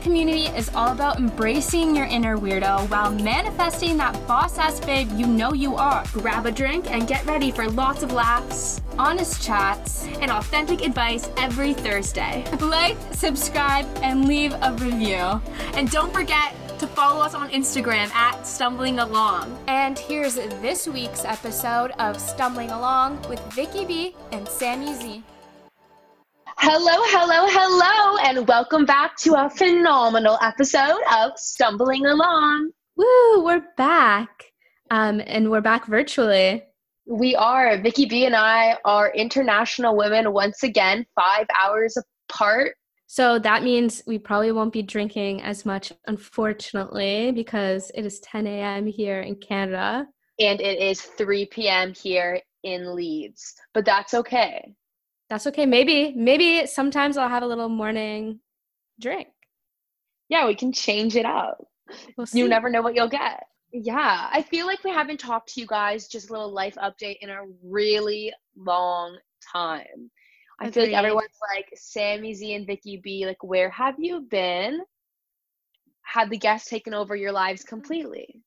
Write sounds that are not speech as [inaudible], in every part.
community is all about embracing your inner weirdo while manifesting that boss ass babe you know you are. Grab a drink and get ready for lots of laughs, honest chats, and authentic advice every Thursday. Like, subscribe, and leave a review. And don't forget to follow us on Instagram at Stumbling Along. And here's this week's episode of Stumbling Along with Vicky B and Sammy Z. Hello, hello, hello, and welcome back to a phenomenal episode of Stumbling Along. Woo, we're back. Um, and we're back virtually. We are. Vicky B and I are international women once again, five hours apart. So that means we probably won't be drinking as much, unfortunately, because it is 10 a.m. here in Canada. And it is 3 p.m. here in Leeds. But that's okay that's okay. Maybe, maybe sometimes I'll have a little morning drink. Yeah, we can change it up. We'll you never know what you'll get. Yeah, I feel like we haven't talked to you guys just a little life update in a really long time. I Agreed. feel like everyone's like Sammy Z and Vicky B, like, where have you been? Have the guests taken over your lives completely?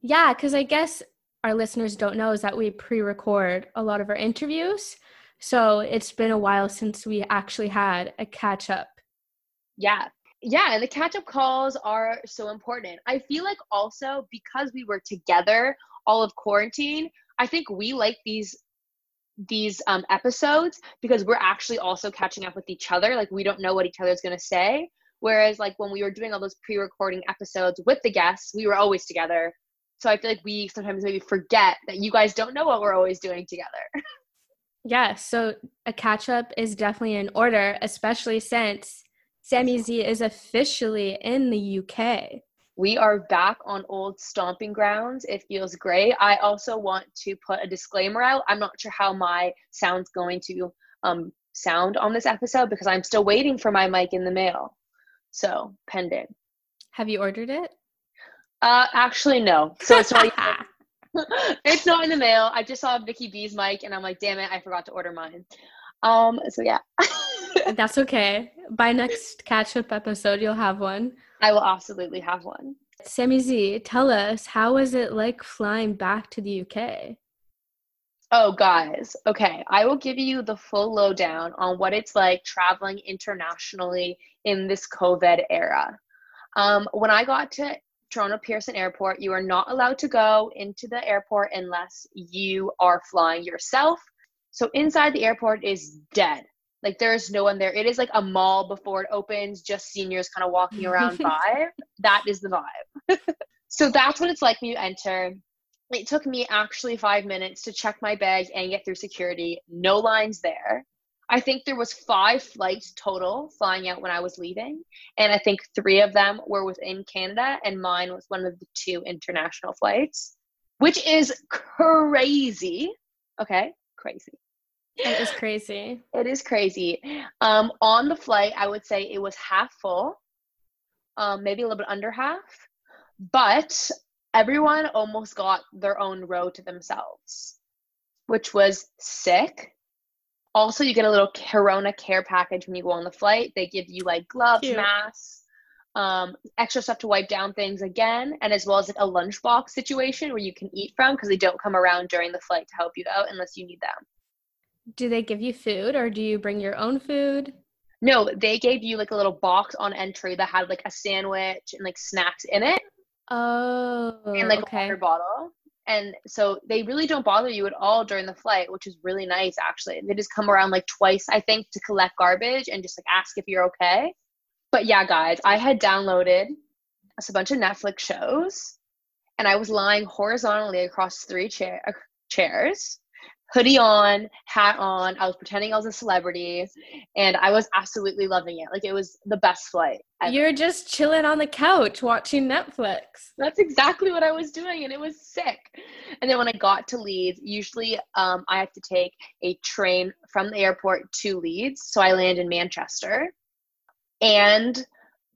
Yeah, because I guess our listeners don't know is that we pre-record a lot of our interviews. So it's been a while since we actually had a catch up. Yeah. Yeah, and the catch up calls are so important. I feel like also because we were together all of quarantine, I think we like these these um, episodes because we're actually also catching up with each other. Like we don't know what each other's gonna say. Whereas like when we were doing all those pre-recording episodes with the guests, we were always together. So I feel like we sometimes maybe forget that you guys don't know what we're always doing together. [laughs] Yeah, so a catch up is definitely in order, especially since Sammy Z is officially in the UK. We are back on old stomping grounds. It feels great. I also want to put a disclaimer out. I'm not sure how my sound's going to um, sound on this episode because I'm still waiting for my mic in the mail. So, pending. Have you ordered it? Uh, actually, no. So it's not [laughs] it's not in the mail. I just saw Vicky B's mic and I'm like, damn it, I forgot to order mine. Um, so yeah. [laughs] That's okay. By next catch up episode, you'll have one. I will absolutely have one. Sammy Z, tell us, how was it like flying back to the UK? Oh, guys. Okay. I will give you the full lowdown on what it's like traveling internationally in this COVID era. Um, when I got to Toronto Pearson Airport, you are not allowed to go into the airport unless you are flying yourself. So inside the airport is dead. Like there is no one there. It is like a mall before it opens, just seniors kind of walking around [laughs] vibe. That is the vibe. [laughs] so that's what it's like when you enter. It took me actually five minutes to check my bag and get through security. No lines there. I think there was five flights total flying out when I was leaving, and I think three of them were within Canada, and mine was one of the two international flights, which is crazy. Okay, crazy. It is crazy. it is crazy. Um, on the flight, I would say it was half full, um, maybe a little bit under half, but everyone almost got their own row to themselves, which was sick also, you get a little Corona care package when you go on the flight. They give you like gloves, Cute. masks, um, extra stuff to wipe down things again, and as well as like a lunchbox situation where you can eat from because they don't come around during the flight to help you out unless you need them. Do they give you food or do you bring your own food? No, they gave you like a little box on entry that had like a sandwich and like snacks in it. Oh, and like okay. a water bottle. And so they really don't bother you at all during the flight, which is really nice actually. They just come around like twice, I think, to collect garbage and just like ask if you're okay. But yeah, guys, I had downloaded a bunch of Netflix shows and I was lying horizontally across three chair- chairs hoodie on, hat on. I was pretending I was a celebrity, and I was absolutely loving it. Like it was the best flight. Ever. You're just chilling on the couch watching Netflix. That's exactly what I was doing, and it was sick. And then when I got to Leeds, usually um, I have to take a train from the airport to Leeds, so I land in Manchester, and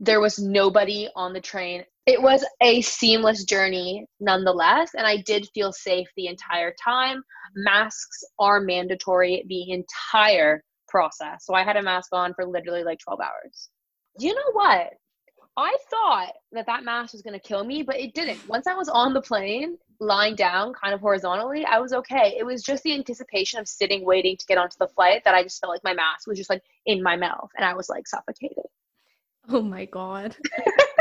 there was nobody on the train it was a seamless journey nonetheless and i did feel safe the entire time masks are mandatory the entire process so i had a mask on for literally like 12 hours you know what I thought that that mask was going to kill me, but it didn't. Once I was on the plane, lying down kind of horizontally, I was okay. It was just the anticipation of sitting waiting to get onto the flight that I just felt like my mask was just like in my mouth and I was like suffocated. Oh my god. [laughs]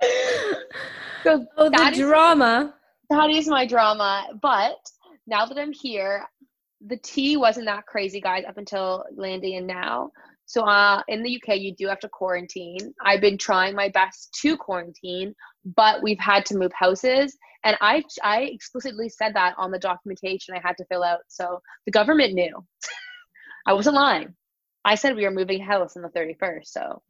[laughs] so oh, the is, drama. That is my drama. But now that I'm here, the tea wasn't that crazy, guys, up until landing and now. So uh, in the UK, you do have to quarantine. I've been trying my best to quarantine, but we've had to move houses, and I I explicitly said that on the documentation I had to fill out. So the government knew. [laughs] I wasn't lying. I said we were moving house on the 31st. So,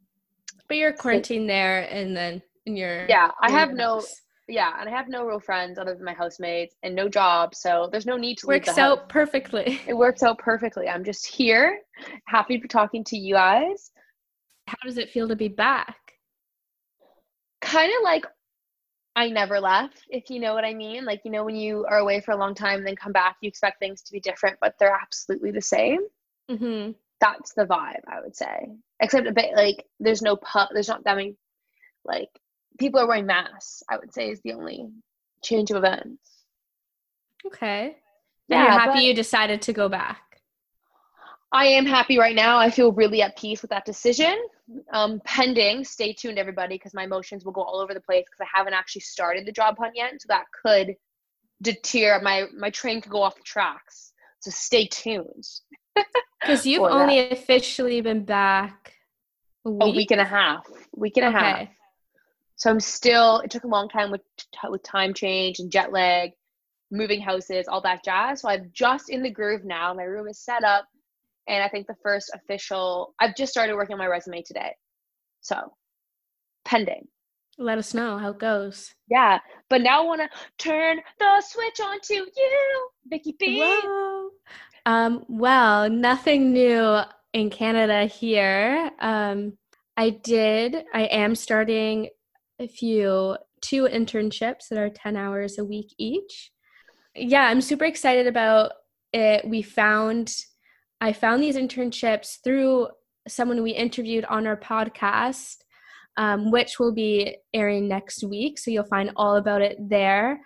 but you're quarantined there, and then in your yeah, I have no yeah, and I have no real friends other than my housemates and no job, so there's no need to works out perfectly. [laughs] It works out perfectly. I'm just here, happy to be talking to you guys. How does it feel to be back? Kind of like I never left, if you know what I mean. Like, you know, when you are away for a long time and then come back, you expect things to be different, but they're absolutely the same. Mm-hmm. That's the vibe, I would say. Except a bit like there's no pub, there's not that many like people are wearing masks, I would say is the only change of events. Okay. Yeah, you're happy you decided to go back. I am happy right now. I feel really at peace with that decision. Um, pending, stay tuned, everybody, because my emotions will go all over the place because I haven't actually started the job hunt yet. So that could deter my my train could go off the tracks. So stay tuned. [laughs] Because you've only that. officially been back a week? a week and a half. Week and a okay. half. So I'm still. It took a long time with with time change and jet lag, moving houses, all that jazz. So I'm just in the groove now. My room is set up, and I think the first official. I've just started working on my resume today, so pending. Let us know how it goes. Yeah, but now I want to turn the switch on to you, Vicky B. Whoa. Um, well, nothing new in Canada here. Um, I did. I am starting a few two internships that are 10 hours a week each. Yeah, I'm super excited about it. We found I found these internships through someone we interviewed on our podcast, um, which will be airing next week. So you'll find all about it there.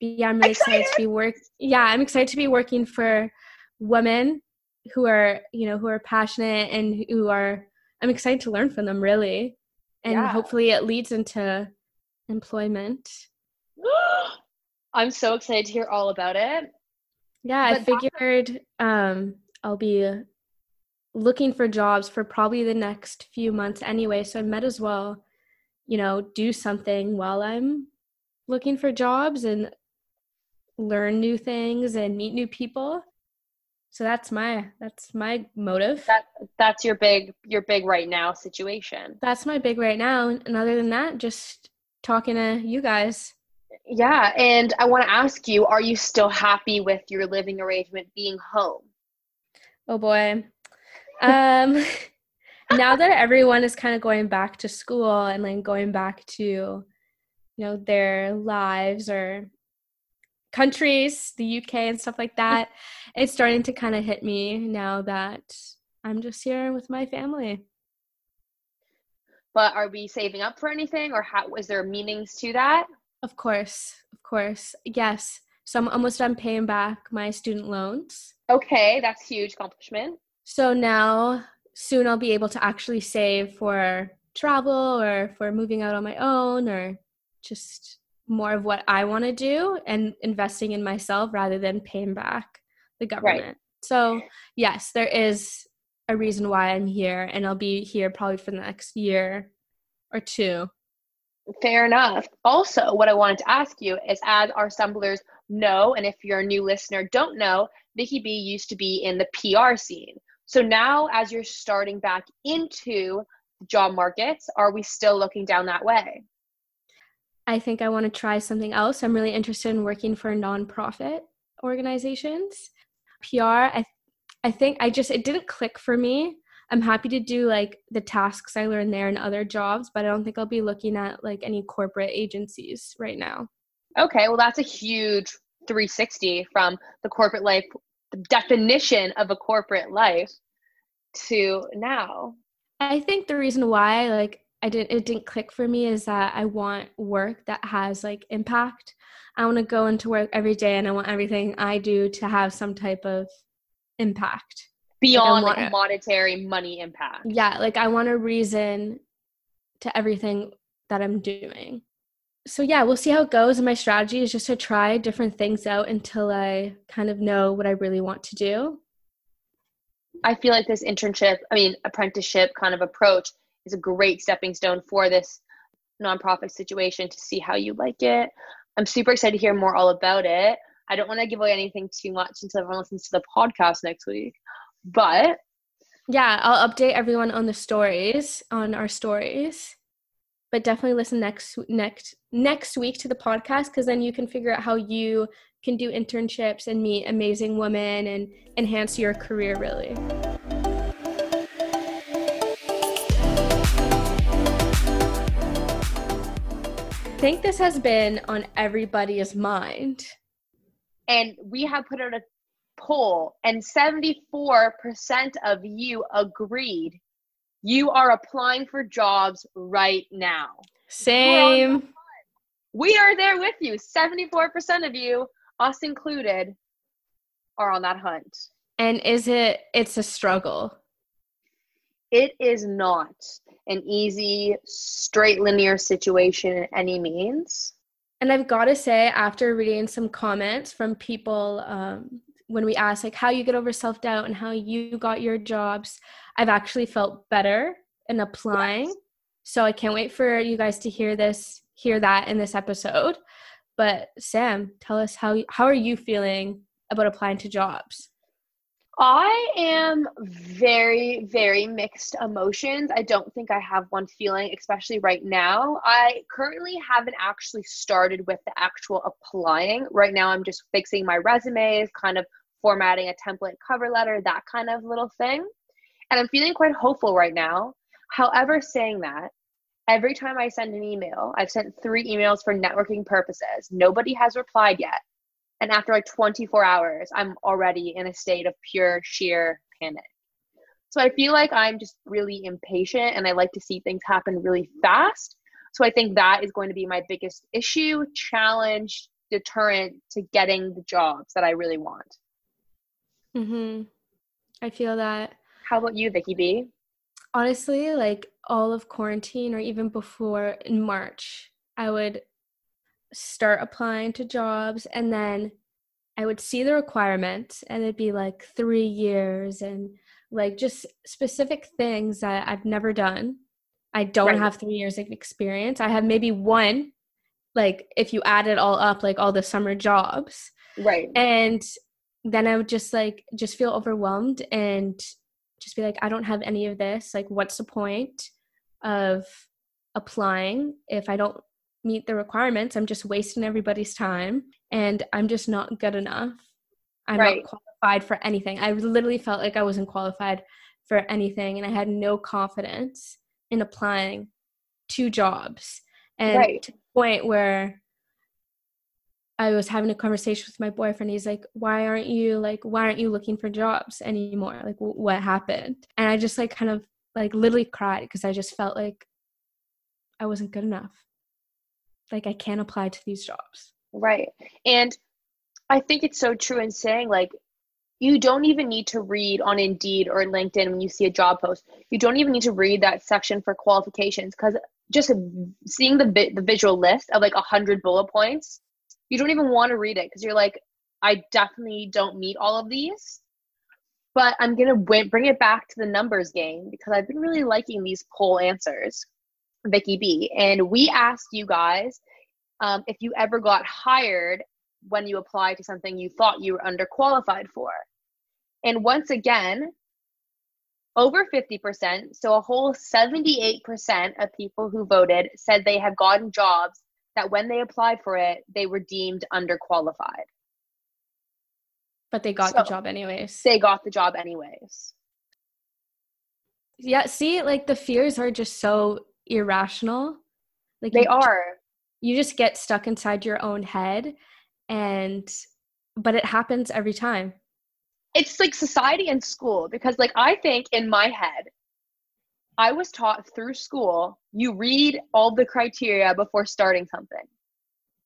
But yeah, I'm really excited. excited to be work. Yeah, I'm excited to be working for women who are you know who are passionate and who are. I'm excited to learn from them. Really and yeah. hopefully it leads into employment. [gasps] I'm so excited to hear all about it. Yeah, but I figured um, I'll be looking for jobs for probably the next few months anyway, so I might as well, you know, do something while I'm looking for jobs and learn new things and meet new people so that's my that's my motive. That that's your big your big right now situation. That's my big right now. And other than that just talking to you guys. Yeah and i want to ask you are you still happy with your living arrangement being home? Oh boy. Um [laughs] now that everyone is kind of going back to school and like going back to you know their lives or countries, the UK and stuff like mm-hmm. that. it's starting to kind of hit me now that I'm just here with my family. But are we saving up for anything or how is there meanings to that? Of course. Of course. Yes. So I'm almost done paying back my student loans. Okay, that's huge accomplishment. So now soon I'll be able to actually save for travel or for moving out on my own or just more of what I want to do and investing in myself rather than paying back the government. Right. So, yes, there is a reason why I'm here, and I'll be here probably for the next year or two. Fair enough. Also, what I wanted to ask you is as our stumblers know, and if you're a new listener, don't know, Vicky B used to be in the PR scene. So now, as you're starting back into job markets, are we still looking down that way? I think I want to try something else. I'm really interested in working for nonprofit organizations. PR, I I think I just it didn't click for me. I'm happy to do like the tasks I learned there and other jobs, but I don't think I'll be looking at like any corporate agencies right now. Okay, well that's a huge 360 from the corporate life the definition of a corporate life to now. I think the reason why like I didn't it didn't click for me is that I want work that has like impact. I want to go into work every day and I want everything I do to have some type of impact beyond like, like monetary money impact. Yeah, like I want a reason to everything that I'm doing. So yeah, we'll see how it goes. And my strategy is just to try different things out until I kind of know what I really want to do. I feel like this internship, I mean, apprenticeship kind of approach is a great stepping stone for this nonprofit situation to see how you like it. I'm super excited to hear more all about it. I don't want to give away anything too much until everyone listens to the podcast next week. But yeah, I'll update everyone on the stories, on our stories. But definitely listen next next next week to the podcast because then you can figure out how you can do internships and meet amazing women and enhance your career really. Think this has been on everybody's mind. And we have put out a poll, and 74% of you agreed you are applying for jobs right now. Same. We are there with you. 74% of you, us included, are on that hunt. And is it, it's a struggle? It is not an easy, straight linear situation in any means. And I've got to say, after reading some comments from people um, when we asked like how you get over self doubt and how you got your jobs, I've actually felt better in applying. Yes. So I can't wait for you guys to hear this, hear that in this episode. But Sam, tell us how how are you feeling about applying to jobs? I am very, very mixed emotions. I don't think I have one feeling, especially right now. I currently haven't actually started with the actual applying. Right now, I'm just fixing my resumes, kind of formatting a template cover letter, that kind of little thing. And I'm feeling quite hopeful right now. However, saying that, every time I send an email, I've sent three emails for networking purposes. Nobody has replied yet. And after like 24 hours, I'm already in a state of pure sheer panic. So I feel like I'm just really impatient and I like to see things happen really fast. So I think that is going to be my biggest issue, challenge, deterrent to getting the jobs that I really want. Mhm. I feel that. How about you, Vicky B? Honestly, like all of quarantine or even before in March, I would start applying to jobs and then I would see the requirements and it'd be like three years and like just specific things that I've never done. I don't right. have three years of experience. I have maybe one, like if you add it all up, like all the summer jobs. Right. And then I would just like just feel overwhelmed and just be like, I don't have any of this. Like, what's the point of applying if I don't meet the requirements. I'm just wasting everybody's time and I'm just not good enough. I'm right. not qualified for anything. I literally felt like I wasn't qualified for anything and I had no confidence in applying to jobs. And right. to the point where I was having a conversation with my boyfriend. He's like, "Why aren't you like why aren't you looking for jobs anymore? Like w- what happened?" And I just like kind of like literally cried because I just felt like I wasn't good enough like I can't apply to these jobs. Right. And I think it's so true in saying like you don't even need to read on Indeed or LinkedIn when you see a job post. You don't even need to read that section for qualifications because just seeing the vi- the visual list of like a hundred bullet points, you don't even want to read it because you're like, I definitely don't meet all of these. But I'm gonna w- bring it back to the numbers game because I've been really liking these poll answers. Vicky B. And we asked you guys um, if you ever got hired when you applied to something you thought you were underqualified for. And once again, over 50%, so a whole 78% of people who voted said they have gotten jobs that when they applied for it, they were deemed underqualified. But they got so the job anyways. They got the job anyways. Yeah, see, like the fears are just so irrational. Like they you, are. You just get stuck inside your own head and but it happens every time. It's like society and school because like I think in my head I was taught through school, you read all the criteria before starting something.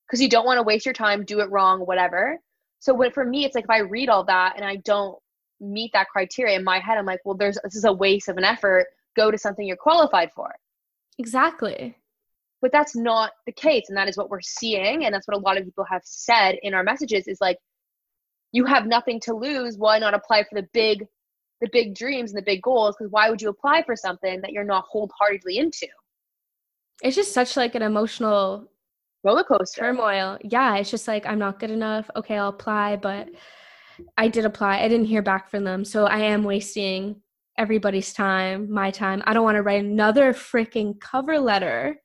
Because you don't want to waste your time, do it wrong, whatever. So when, for me, it's like if I read all that and I don't meet that criteria in my head, I'm like, well, there's this is a waste of an effort. Go to something you're qualified for. Exactly. But that's not the case. And that is what we're seeing. And that's what a lot of people have said in our messages is like, you have nothing to lose. Why not apply for the big, the big dreams and the big goals? Because why would you apply for something that you're not wholeheartedly into? It's just such like an emotional roller coaster turmoil. Yeah, it's just like I'm not good enough. Okay, I'll apply, but I did apply. I didn't hear back from them, so I am wasting everybody's time, my time. I don't want to write another freaking cover letter.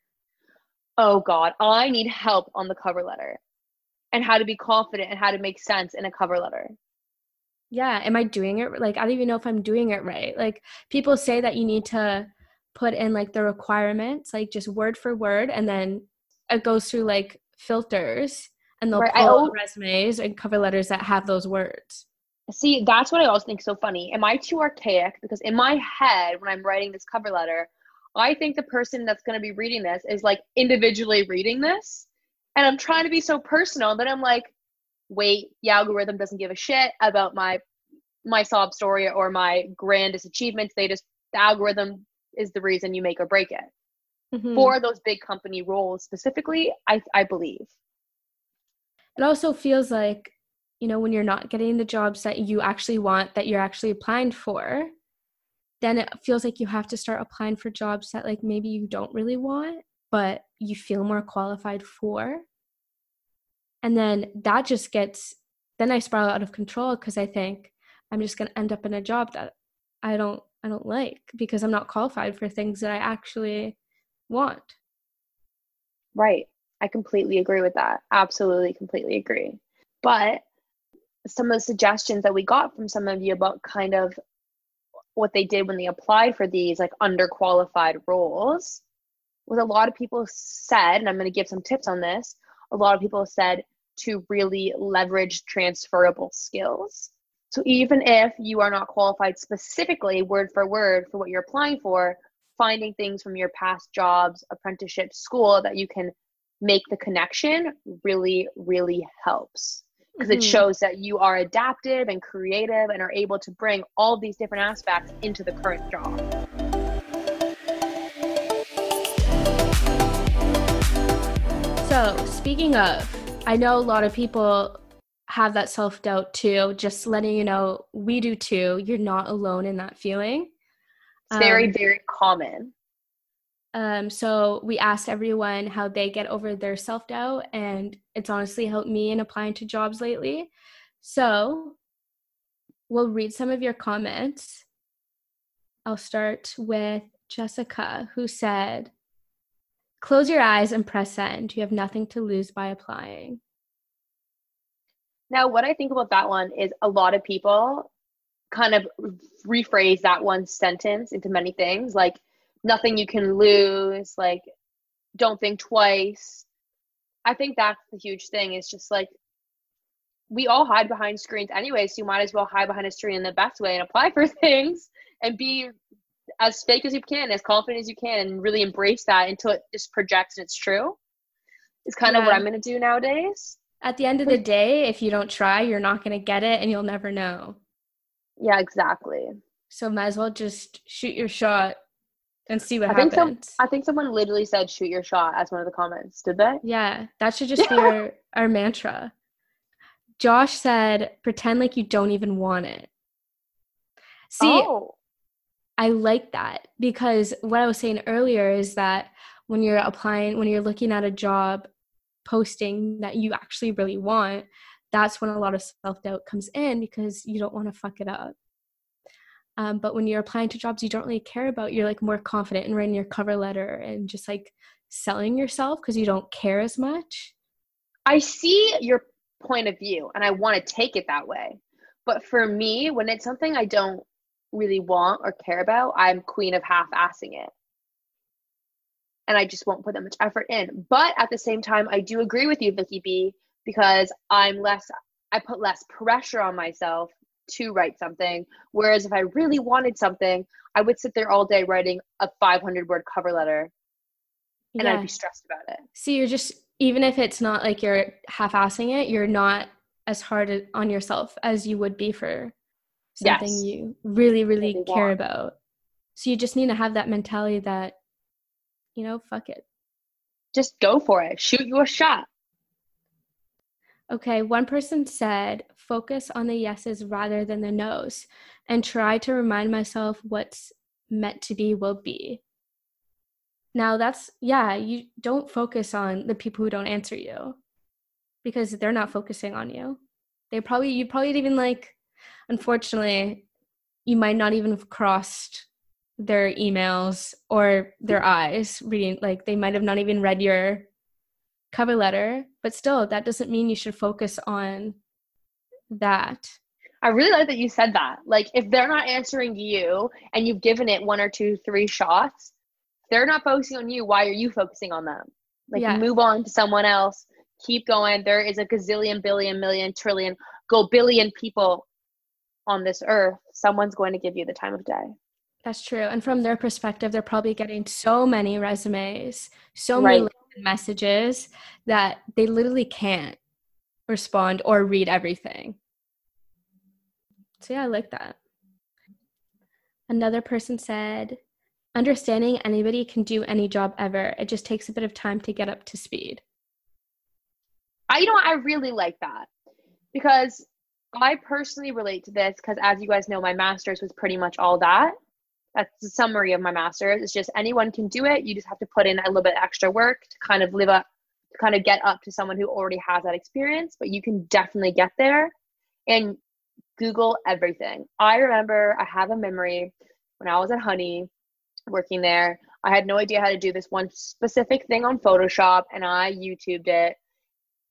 Oh God, I need help on the cover letter and how to be confident and how to make sense in a cover letter. Yeah, am I doing it like I don't even know if I'm doing it right. Like people say that you need to put in like the requirements, like just word for word, and then it goes through like filters and they'll right, pull resumes and cover letters that have those words. See, that's what I always think so funny. Am I too archaic? Because in my head, when I'm writing this cover letter, I think the person that's going to be reading this is like individually reading this. And I'm trying to be so personal that I'm like, wait, the algorithm doesn't give a shit about my my sob story or my grandest achievements. They just the algorithm is the reason you make or break it. Mm-hmm. For those big company roles specifically, I I believe. It also feels like, you know, when you're not getting the jobs that you actually want, that you're actually applying for, then it feels like you have to start applying for jobs that like maybe you don't really want, but you feel more qualified for. And then that just gets then I spiral out of control because I think I'm just going to end up in a job that I don't I don't like because I'm not qualified for things that I actually want. Right. I completely agree with that. Absolutely, completely agree. But some of the suggestions that we got from some of you about kind of what they did when they applied for these like underqualified roles was a lot of people said, and I'm going to give some tips on this. A lot of people said to really leverage transferable skills. So even if you are not qualified specifically word for word for what you're applying for, finding things from your past jobs, apprenticeship, school that you can make the connection really, really helps because mm-hmm. it shows that you are adaptive and creative and are able to bring all these different aspects into the current job. So, speaking of, I know a lot of people have that self doubt too. Just letting you know, we do too. You're not alone in that feeling. It's very, um, very common. Um, so we asked everyone how they get over their self doubt, and it's honestly helped me in applying to jobs lately. So we'll read some of your comments. I'll start with Jessica, who said, Close your eyes and press send. You have nothing to lose by applying. Now, what I think about that one is a lot of people kind of rephrase that one sentence into many things like nothing you can lose like don't think twice. I think that's the huge thing It's just like we all hide behind screens anyway so you might as well hide behind a screen in the best way and apply for [laughs] things and be as fake as you can as confident as you can and really embrace that until it just projects and it's true. It's kind yeah. of what i'm going to do nowadays. At the end of the day if you don't try you're not going to get it and you'll never know. Yeah exactly. So might as well just shoot your shot and see what I happens. Think some, I think someone literally said "shoot your shot" as one of the comments. Did they? Yeah, that should just be [laughs] our, our mantra. Josh said, "Pretend like you don't even want it." See, oh. I like that because what I was saying earlier is that when you're applying, when you're looking at a job posting that you actually really want, that's when a lot of self doubt comes in because you don't want to fuck it up. Um, but when you're applying to jobs you don't really care about, you're like more confident in writing your cover letter and just like selling yourself because you don't care as much. I see your point of view and I want to take it that way. But for me, when it's something I don't really want or care about, I'm queen of half assing it. And I just won't put that much effort in. But at the same time, I do agree with you, Vicky B, because I'm less, I put less pressure on myself to write something. Whereas if I really wanted something, I would sit there all day writing a 500 word cover letter and yeah. I'd be stressed about it. So you're just even if it's not like you're half-assing it, you're not as hard on yourself as you would be for something Yes. you really, really Really care want. about. So you just need to have that mentality that, you know, fuck it. Just go for it. Shoot your shot. Okay, one person said, focus on the yeses rather than the nos and try to remind myself what's meant to be will be. Now, that's, yeah, you don't focus on the people who don't answer you because they're not focusing on you. They probably, you probably even like, unfortunately, you might not even have crossed their emails or their eyes reading, like, they might have not even read your cover letter, but still, that doesn't mean you should focus on that. I really like that you said that. Like, if they're not answering you and you've given it one or two, three shots, they're not focusing on you. Why are you focusing on them? Like, Yeah. move on to someone else. Keep going. There is a gazillion, billion, million, trillion, go billion people on this earth. Someone's going to give you the time of day. That's true. And from their perspective, they're probably getting so many resumes, so many Right. LinkedIn messages that they literally can't respond or read everything. So, yeah, I like that. Another person said, understanding anybody can do any job ever. It just takes a bit of time to get up to speed. I, you know. I really like that because I personally relate to this because, as you guys know, my master's was pretty much all that. That's the summary of my master's. It's just anyone can do it. You just have to put in a little bit extra work to kind of live up, to kind of get up to someone who already has that experience. But you can definitely get there and Google everything. I remember I have a memory when I was at Honey working there. I had no idea how to do this one specific thing on Photoshop and I YouTubed it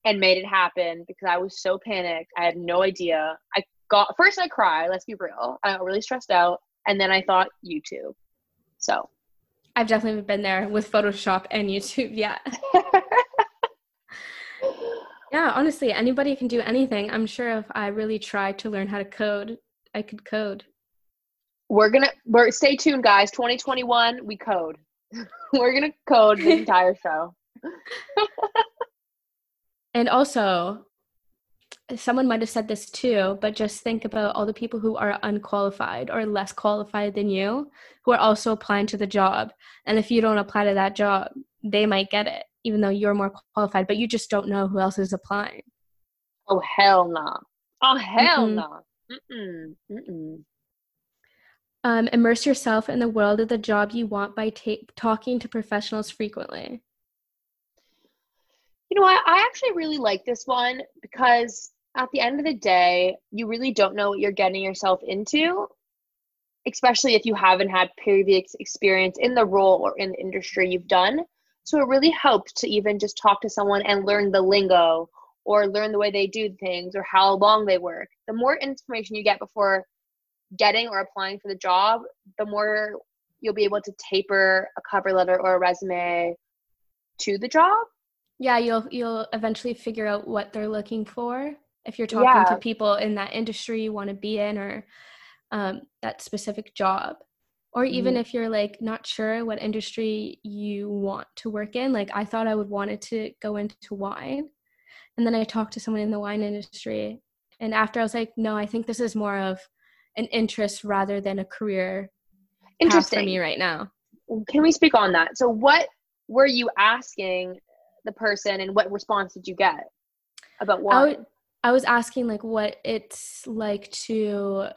and made it happen because I was so panicked. I had no idea. I got first I cried, let's be real. I got really stressed out. And then I thought YouTube. So I've definitely been there with Photoshop and YouTube. Yeah. [laughs] Yeah, honestly, anybody can do anything. I'm sure if I really tried to learn how to code, I could code. we're gonna we're stay tuned guys. 2021, we code. [laughs] we're gonna code the [laughs] entire show. And also, someone might have said this too, but just think about all the people who are unqualified or less qualified than you who are also applying to the job. And if you don't apply to that job, they might get it, even though you're more qualified, but you just don't know who else is applying. Oh hell no. Oh hell Mhm. no. Mm-mm. Mm-mm. Um, immerse yourself in the world of the job you want by ta- talking to professionals frequently. You know what? I actually really like this one because at the end of the day, you really don't know what you're getting yourself into, especially if you haven't had previous experience in the role or in the industry you've done. So it really helps to even just talk to someone and learn the lingo or learn the way they do things or how long they work. The more information you get before getting or applying for the job, the more you'll be able to taper a cover letter or a resume to the job. Yeah, you'll you'll eventually figure out what they're looking for if you're talking Yeah. to people in that industry you want to be in or um, that specific job. Or even if you're like not sure what industry you want to work in, like I thought I would wanted to go into wine. And then I talked to someone in the wine industry. And after I was like, no, I think this is more of an interest rather than a career path for Interesting. me right now. Can we speak on that? So, what were you asking the person, and what response did you get about wine? I was asking like what it's like to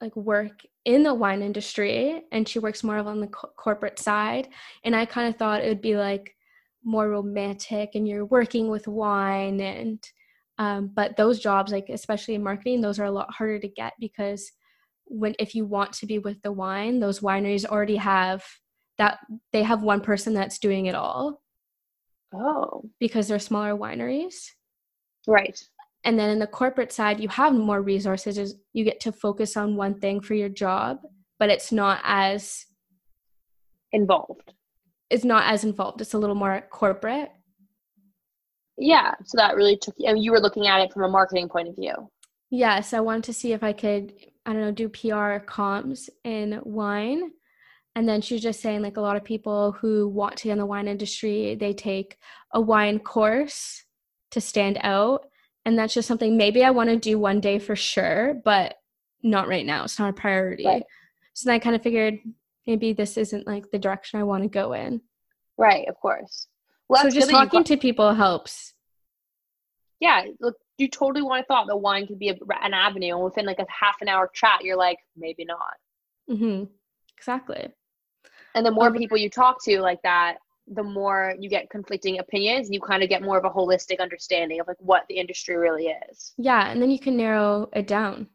like work in the wine industry and she works more of on the co- corporate side and i kind of thought it would be like more romantic and you're working with wine and um, but those jobs like especially in marketing those are a lot harder to get because when if you want to be with the wine those wineries already have that they have one person that's doing it all oh, because they're smaller wineries right. And then in the corporate side you have more resources you get to focus on one thing for your job but it's not as Involved. it's not as involved it's a little more corporate Yeah. So that really took you, and you were looking at it from a marketing point of view. Yes, I wanted to see if I could, I don't know, do PR comms in wine. And then she was just saying, like, a lot of people who want to get in the wine industry, they take a wine course to stand out. And that's just something maybe I want to do one day for sure, but not right now. It's not a priority. Right. So then I kind of figured maybe this isn't like the direction I want to go in. Right, of course. Well, so just good that you talking got- to people helps. yeah, look, you totally want to thought that wine could be a, an avenue, and within like a half an hour chat, you're like, maybe not. Mm-hmm. Exactly. And the more people you talk to like that, the more you get conflicting opinions, and you kind of get more of a holistic understanding of like what the industry really is. Yeah, and then you can narrow it down.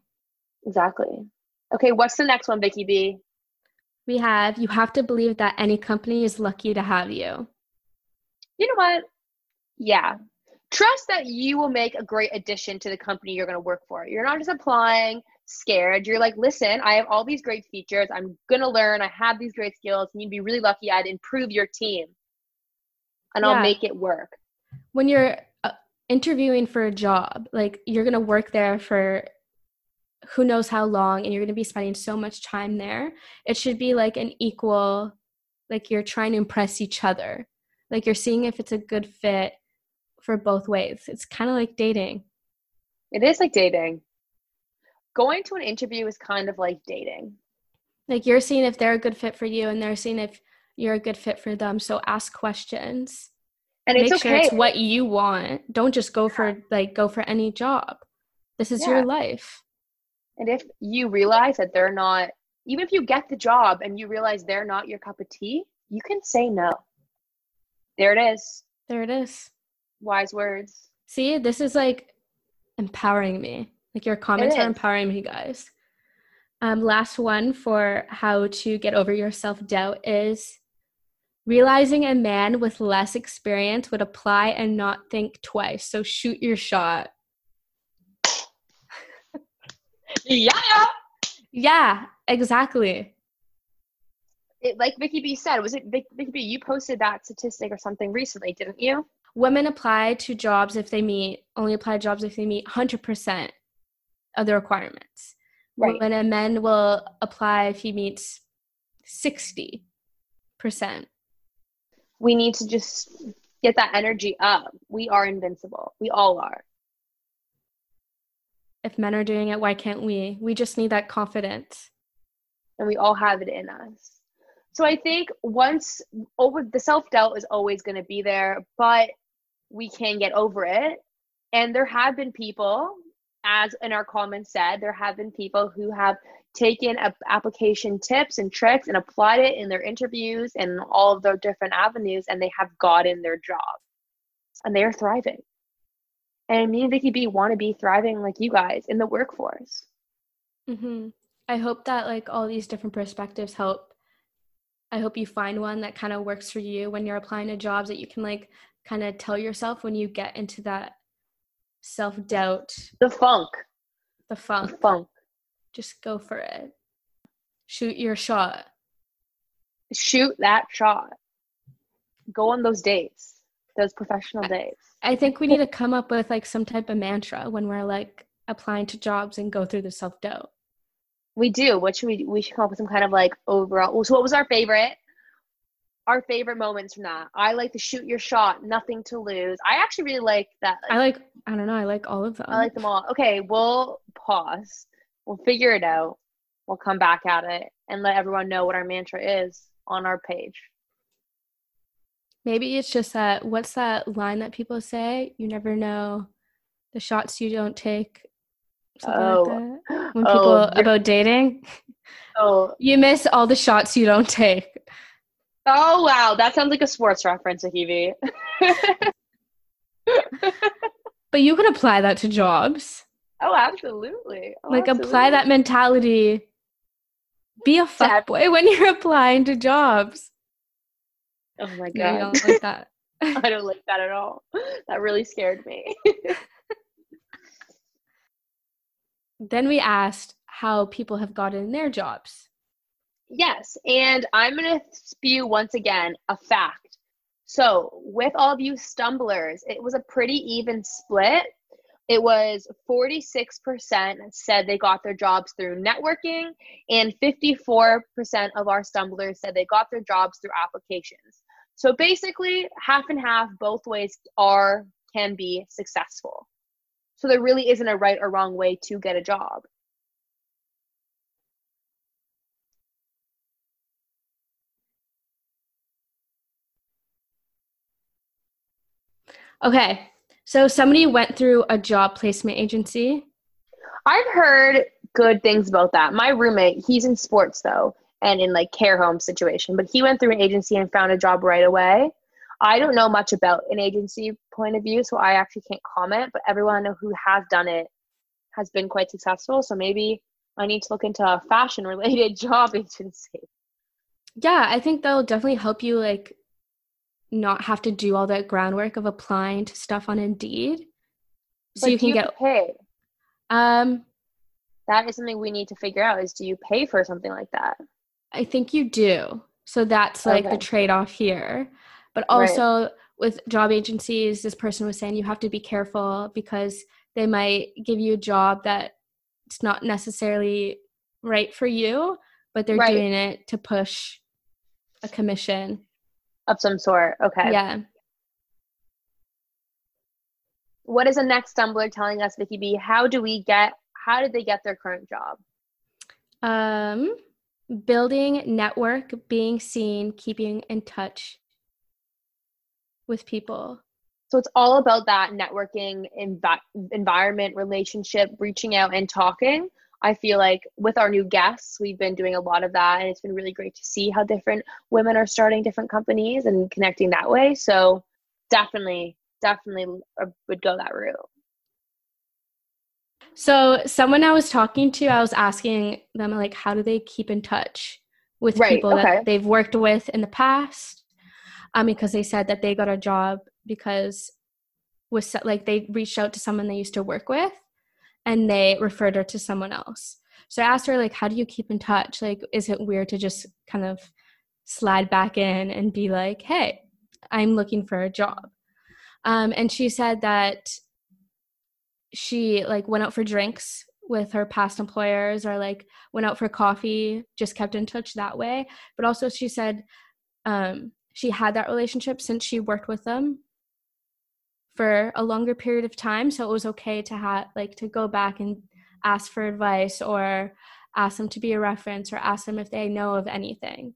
Exactly. Okay, what's the next one, Vicky B? We have you have to believe that any company is lucky to have you. You know what? Yeah. Trust that you will make a great addition to the company you're going to work for. You're not just applying scared. You're like, listen, I have all these great features. I'm going to learn. I have these great skills. And you'd be really lucky. I'd improve your team and I'll make it work. When you're uh, interviewing for a job, like you're going to work there for who knows how long and you're going to be spending so much time there. It should be like an equal like you're trying to impress each other. Like you're seeing if it's a good fit for both ways. It's kind of like dating. It is like dating. Going to an interview is kind of like dating. Like you're seeing if they're a good fit for you and they're seeing if you're a good fit for them. So ask questions. And it's Make okay. sure it's what you want. Don't just go for like go for any job. This is Yeah. your life. and if you realize that they're not, even if you get the job and you realize they're not your cup of tea, you can say no. There it is. There it is. Wise words. See, this is like empowering me. Like your comments are empowering me, guys. Um, last one for how to get over your self doubt is realizing a man with less experience would apply and not think twice. So shoot your shot. Yeah. Yeah, exactly. It, like Vicky B said, was it Vic, Vicky B? You posted that statistic or something recently, didn't you? Women apply to jobs if they meet, only apply to jobs if they meet 100% of the requirements. Right. When a man will apply if he meets 60%. We need to just get that energy up. We are invincible. We all are. If men are doing it, why can't we? We just need that confidence. and we all have it in us. So I think once over the self doubt is always going to be there, but we can get over it. And there have been people, as in our comments said, there have been people who have taken application tips and tricks and applied it in their interviews and all of their different avenues, and they have gotten their job, and they are thriving. And me and Vicky B want to be thriving like you guys in the workforce. hmm I hope that like all these different perspectives help. I hope you find one that kind of works for you when you're applying to jobs that you can like kind of tell yourself when you get into that self doubt, The funk, the the funk. Just go for it. Shoot your shot. shoot that shot. Go on those dates, those professional dates. I think we need to come up with like some type of mantra when we're like applying to jobs and go through the self doubt. We do. What should we? We should come up with some kind of like overall. So, what was our favorite? Our favorite moments from that. I like to shoot your shot, nothing to lose. I actually really like that. I like, I don't know, I like all of them. I like them all. Okay, we'll pause. We'll figure it out. We'll come back at it and let everyone know what our mantra is on our page. Maybe it's just that what's that line that people say? You never know the shots you don't take. Something Oh. like that. When Oh, people about dating, Oh, you miss all the shots you don't take. oh wow, that sounds like a sports reference, Akivi. [laughs] But you can apply that to jobs. Oh, absolutely. Oh, like apply that mentality. Be a Sad. fuckboy when you're applying to jobs. Oh my No, you god. don't like that. [laughs] I don't like that at all. That really scared me. [laughs] then we asked how people have gotten their jobs. yes, and I'm going to spew once again a fact. So, with all of you stumblers, it was a pretty even split. It was 46% said they got their jobs through networking, and 54% of our stumblers said they got their jobs through applications. So basically, half and half, both ways are can be successful. So there really isn't a right or wrong way to get a job. Okay. So somebody went through a job placement agency. I've heard good things about that. My roommate, he's in sports though, and in like care home situation, but he went through an agency and found a job right away. I don't know much about an agency point of view, so I actually can't comment, but everyone I know who has done it has been quite successful. So maybe I need to look into a fashion related [laughs] job agency. Yeah, I think that'll definitely help you like not have to do all that groundwork of applying to stuff on Indeed. So but you can you get pay. Um that is something we need to figure out is do you pay for something like that? I think you do. So that's like okay. the trade-off here. But also right. with job agencies, this person was saying you have to be careful because they might give you a job that it's not necessarily right for you, but they're right. doing it to push a commission of some sort. Okay. Yeah. What is the next stumbler telling us, Vicky B? How do we get how did they get their current job? Um building network, being seen, keeping in touch with people. So it's all about that networking env- environment, relationship, reaching out and talking. I feel like with our new guests, we've been doing a lot of that, and it's been really great to see how different women are starting different companies and connecting that way. So definitely, definitely uh, would go that route. So someone I was talking to, I was asking them like, how do they keep in touch with right, people okay. that they've worked with in the past? Um, because they said that they got a job because was like they reached out to someone they used to work with and they referred her to someone else. So I asked her like, how do you keep in touch? Like, is it weird to just kind of slide back in and be like, hey, I'm looking for a job? Um, and she said that she like went out for drinks with her past employers or like went out for coffee, just kept in touch that way. But also she said um, she had that relationship since she worked with them for a longer period of time so it was okay to have like to go back and ask for advice or ask them to be a reference or ask them if they know of anything.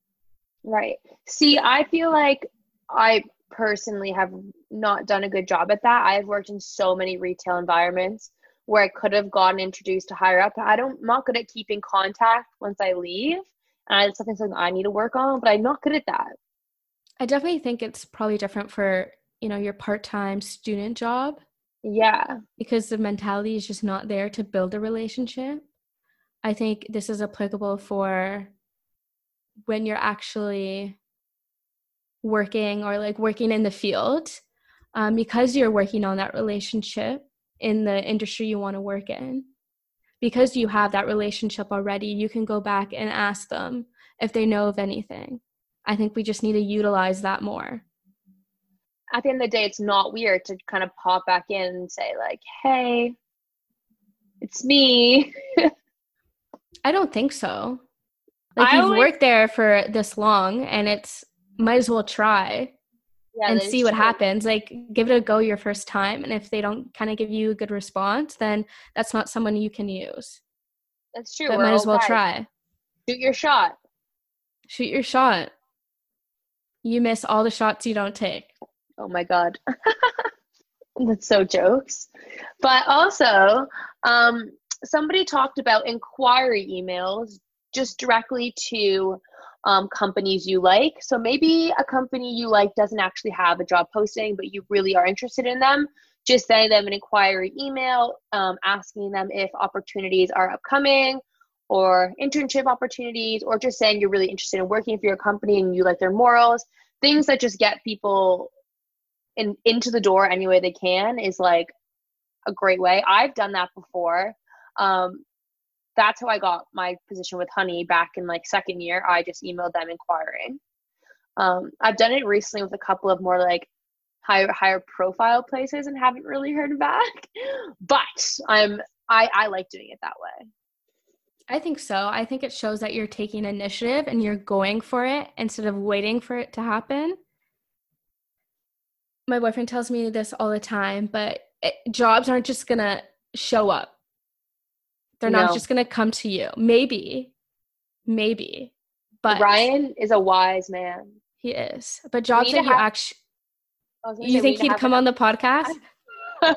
Right. See i feel like i personally have not done a good job at that. I've worked in so many retail environments where i could have gotten introduced to higher up i don't I'm not good at keeping contact once i leave and it's something, something i need to work on but i'm not good at that. I definitely think it's probably different for you know your part-time student job? Yeah. Because the mentality is just not there to build a relationship. I think this is applicable for when you're actually working or like working in the field um, because you're working on that relationship in the industry you want to work in. Because you have that relationship already you can go back and ask them if they know of anything. I think we just need to utilize that more at the end of the day, it's not weird to kind of pop back in and say, like, hey, it's me. I don't think so. [laughs] Like, I you've always, worked there for this long and it's might as well try yeah, and see what true. happens. Like, give it a go your first time. And if they don't kind of give you a good response, then that's not someone you can use. That's true. But might as well try. Shoot your shot. Shoot your shot. You miss all the shots you don't take. Oh my God. [laughs] That's so jokes. But also, um, somebody talked about inquiry emails just directly to um, companies you like. So maybe a company you like doesn't actually have a job posting, but you really are interested in them. Just sending them an inquiry email, um, asking them if opportunities are upcoming or internship opportunities, or just saying you're really interested in working for your company and you like their morals. Things that just get people in into the door any way they can is like a great way. I've done that before. Um, that's how I got my position with Honey back in like second year. I just emailed them inquiring. Um, I've done it recently with a couple of more like higher higher profile places and haven't really heard back. [laughs] But I'm I I like doing it that way. I think so. I think it shows that you're taking initiative and you're going for it instead of waiting for it to happen. My boyfriend tells me this all the time, but it, jobs aren't just going to show up. They're no. not just going to come to you. Maybe, maybe, but Ryan is a wise man. He is. But jobs that you have, actually, you think he'd come on the podcast? [laughs]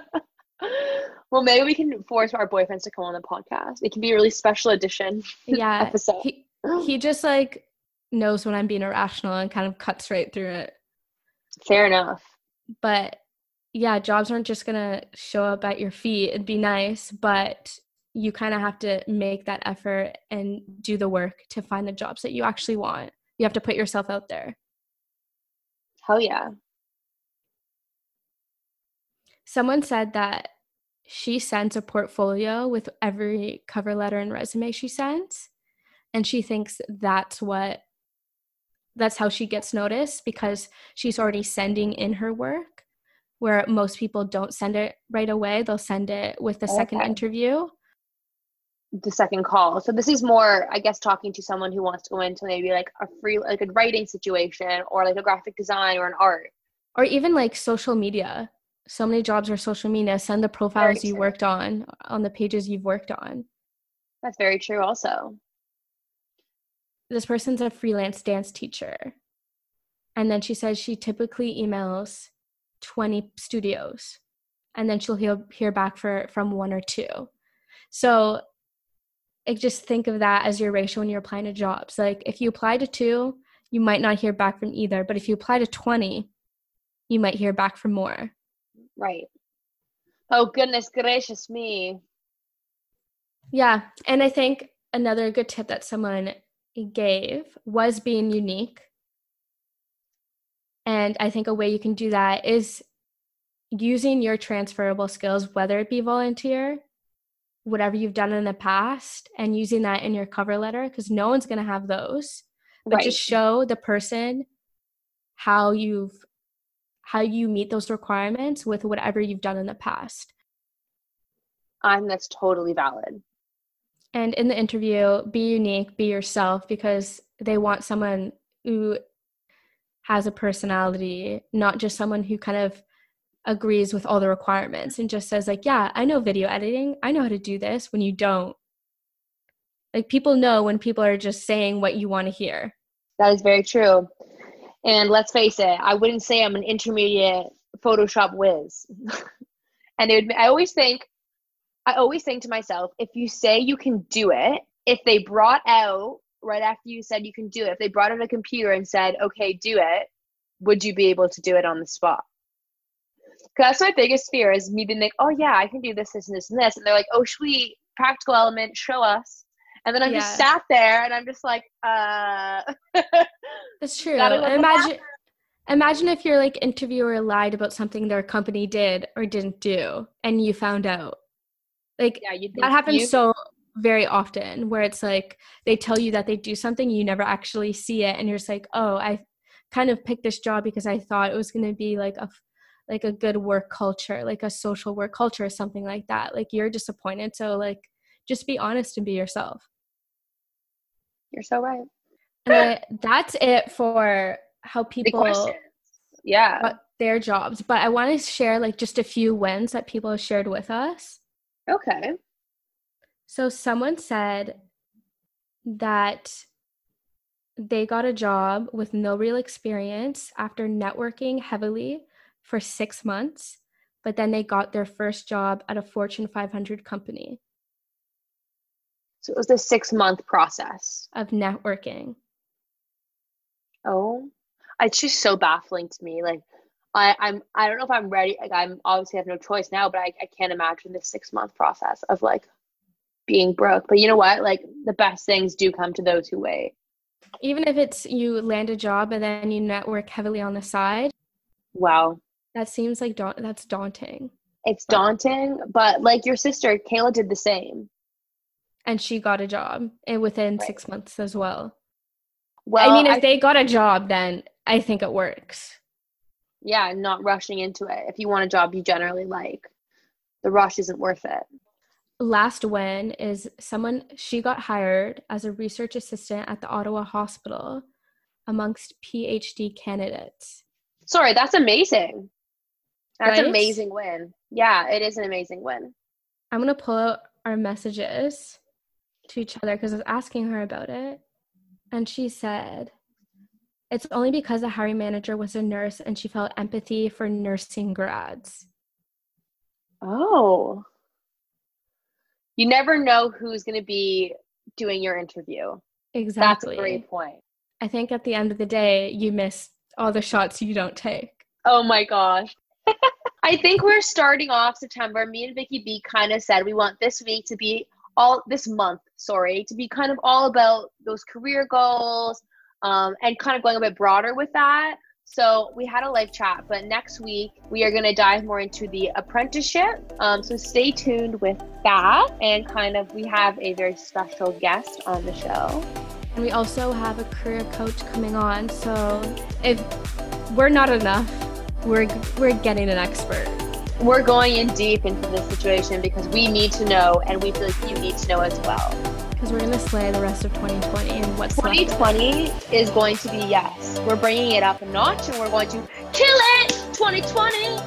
well, maybe we can force our boyfriends to come on the podcast. It can be a really special edition. [laughs] Yeah. episode. He, [gasps] he just like knows when I'm being irrational and kind of cuts right through it. Fair enough. But yeah, jobs aren't just gonna show up at your feet. It'd be nice, but you kind of have to make that effort and do the work to find the jobs that you actually want. You have to put yourself out there. Hell yeah. Someone said that she sends a portfolio with every cover letter and resume she sends. And she thinks that's what that's how she gets noticed because she's already sending in her work where most people don't send it right away. They'll send it with the okay. second interview. The second call. So this is more i guess talking to someone who wants to go into maybe like a free like a writing situation or like a graphic design or an art. Or even like social media. So many jobs are social media. Send the profiles you worked on on the pages you've worked on. That's very true also this person's a freelance dance teacher and then she says she typically emails 20 studios and then she'll hear, hear back for from one or two so like just think of that as your ratio when you're applying to jobs like if you apply to two you might not hear back from either but if you apply to 20 you might hear back from more Right. Oh, goodness gracious me. Yeah. And I think another good tip that someone gave was being unique. And I think a way you can do that is using your transferable skills, whether it be volunteer, whatever you've done in the past, and using that in your cover letter, because no one's going to have those. But right. just show the person how you've how you meet those requirements with whatever you've done in the past. Think that's totally valid. And in the interview, be unique, be yourself, because they want someone who has a personality, not just someone who kind of agrees with all the requirements and just says, like, yeah, I know video editing, I know how to do this when you don't. Like, people know when people are just saying what you want to hear. That is very true. And let's face it, I wouldn't say I'm an intermediate Photoshop whiz. [laughs] and it would, I always think, I always think to myself, if you say you can do it, if they brought out right after you said you can do it, if they brought out a computer and said, okay, do it, would you be able to do it on the spot? Because that's my biggest fear is me being like, oh yeah, I can do this, this, and this, and this. And they're like, oh sweet, practical element, show us. And then I'm yeah. just sat there and I'm just like, uh That's [laughs] true. Imagine imagine if your like interviewer lied about something their company did or didn't do and you found out. Like yeah, that happens you- so very often where it's like they tell you that they do something you never actually see it and you're just like oh i kind of picked this job because i thought it was going to be like a like a good work culture like a social work culture or something like that like you're disappointed so like just be honest and be yourself you're so right. And that's it for how people yeah their jobs. But I want to share like just a few wins that people have shared with us. Okay. So someone said that they got a job with no real experience after networking heavily for six months, but then they got their first job at a Fortune 500 company. So it was a six month process of networking. Oh, it's just so baffling to me. Like, I, I'm I don't know if I'm ready. Like, I'm obviously have no choice now, but I, I can't imagine this six month process of like being broke. But you know what? Like, the best things do come to those who wait. Even if it's you land a job and then you network heavily on the side. Wow. That seems like da- that's daunting. It's daunting, but like your sister, Kayla did the same and she got a job and within right. six months as well. Well, I mean, if I, they got a job, then I think it works. Yeah, not rushing into it. If you want a job you generally like, the rush isn't worth it. Last win is someone she got hired as a research assistant at the Ottawa Hospital amongst PhD candidates. Sorry, that's amazing. That's Right? an amazing win. Yeah, it is an amazing win. I'm gonna pull out our messages to each other because I was asking her about it. And she said, It's only because the hiring manager was a nurse and she felt empathy for nursing grads. Oh. You never know who's going to be doing your interview. Exactly. That's a great point. I think at the end of the day, you miss all the shots you don't take. Oh my gosh. [laughs] I think we're starting off September. Me and Vicky B kind of said we want this week to be all this month, sorry, to be kind of all about those career goals um, and kind of going a bit broader with that. So we had a live chat, but next week we are going to dive more into the apprenticeship. Um, so stay tuned with that. And kind of, we have a very special guest on the show. And we also have a career coach coming on. So if we're not enough, we're, we're getting an expert. We're going in deep into this situation because we need to know, and we feel like you need to know as well. Because we're going to slay the rest of 2020 and what's left 2020 is going to be yes. We're bringing it up a notch, and we're going to kill it. 2020.